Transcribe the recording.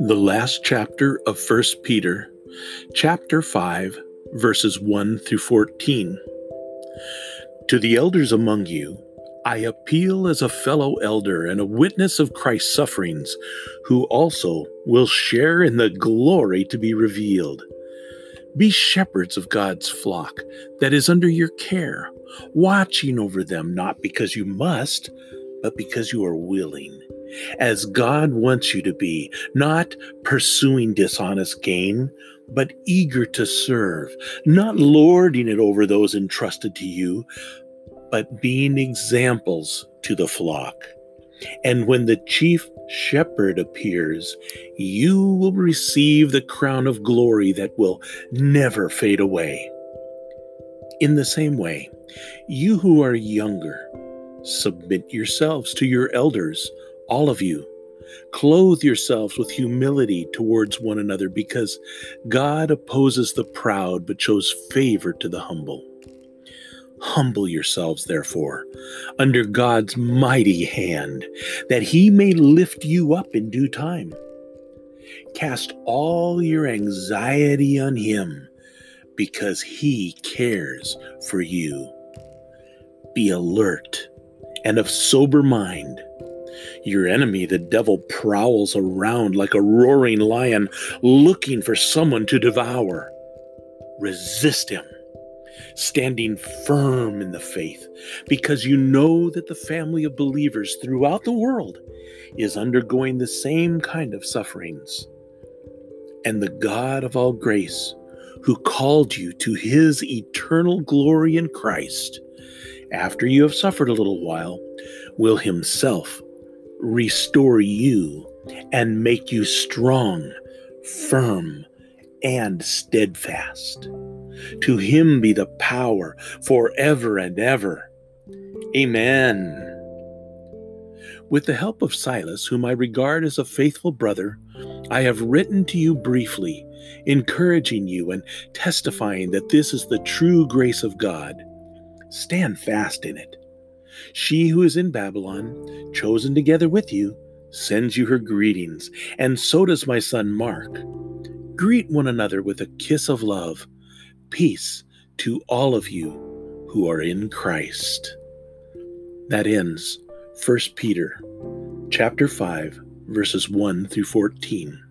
The last chapter of 1 Peter, chapter 5, verses 1 through 14. To the elders among you, I appeal as a fellow elder and a witness of Christ's sufferings, who also will share in the glory to be revealed. Be shepherds of God's flock that is under your care, watching over them not because you must, but because you are willing as God wants you to be, not pursuing dishonest gain, but eager to serve, not lording it over those entrusted to you, but being examples to the flock. And when the chief shepherd appears, you will receive the crown of glory that will never fade away. In the same way, you who are younger, submit yourselves to your elders all of you. Clothe yourselves with humility towards one another because God opposes the proud but shows favor to the humble. Humble yourselves, therefore, under God's mighty hand, that he may lift you up in due time. Cast all your anxiety on him because he cares for you. Be alert and of sober mind. Your enemy, the devil, prowls around like a roaring lion looking for someone to devour. Resist him, standing firm in the faith, because you know that the family of believers throughout the world is undergoing the same kind of sufferings. And the God of all grace, who called you to his eternal glory in Christ, after you have suffered a little while, will himself restore you and make you strong, firm, and steadfast. To him be the power forever and ever. Amen. With the help of Silas, whom I regard as a faithful brother, I have written to you briefly, encouraging you and testifying that this is the true grace of God. Stand fast in it. She who is in Babylon, chosen together with you, sends you her greetings, and so does my son Mark. Greet one another with a kiss of love. Peace to all of you who are in Christ. That ends 1 Peter chapter 5 verses 1 through 14.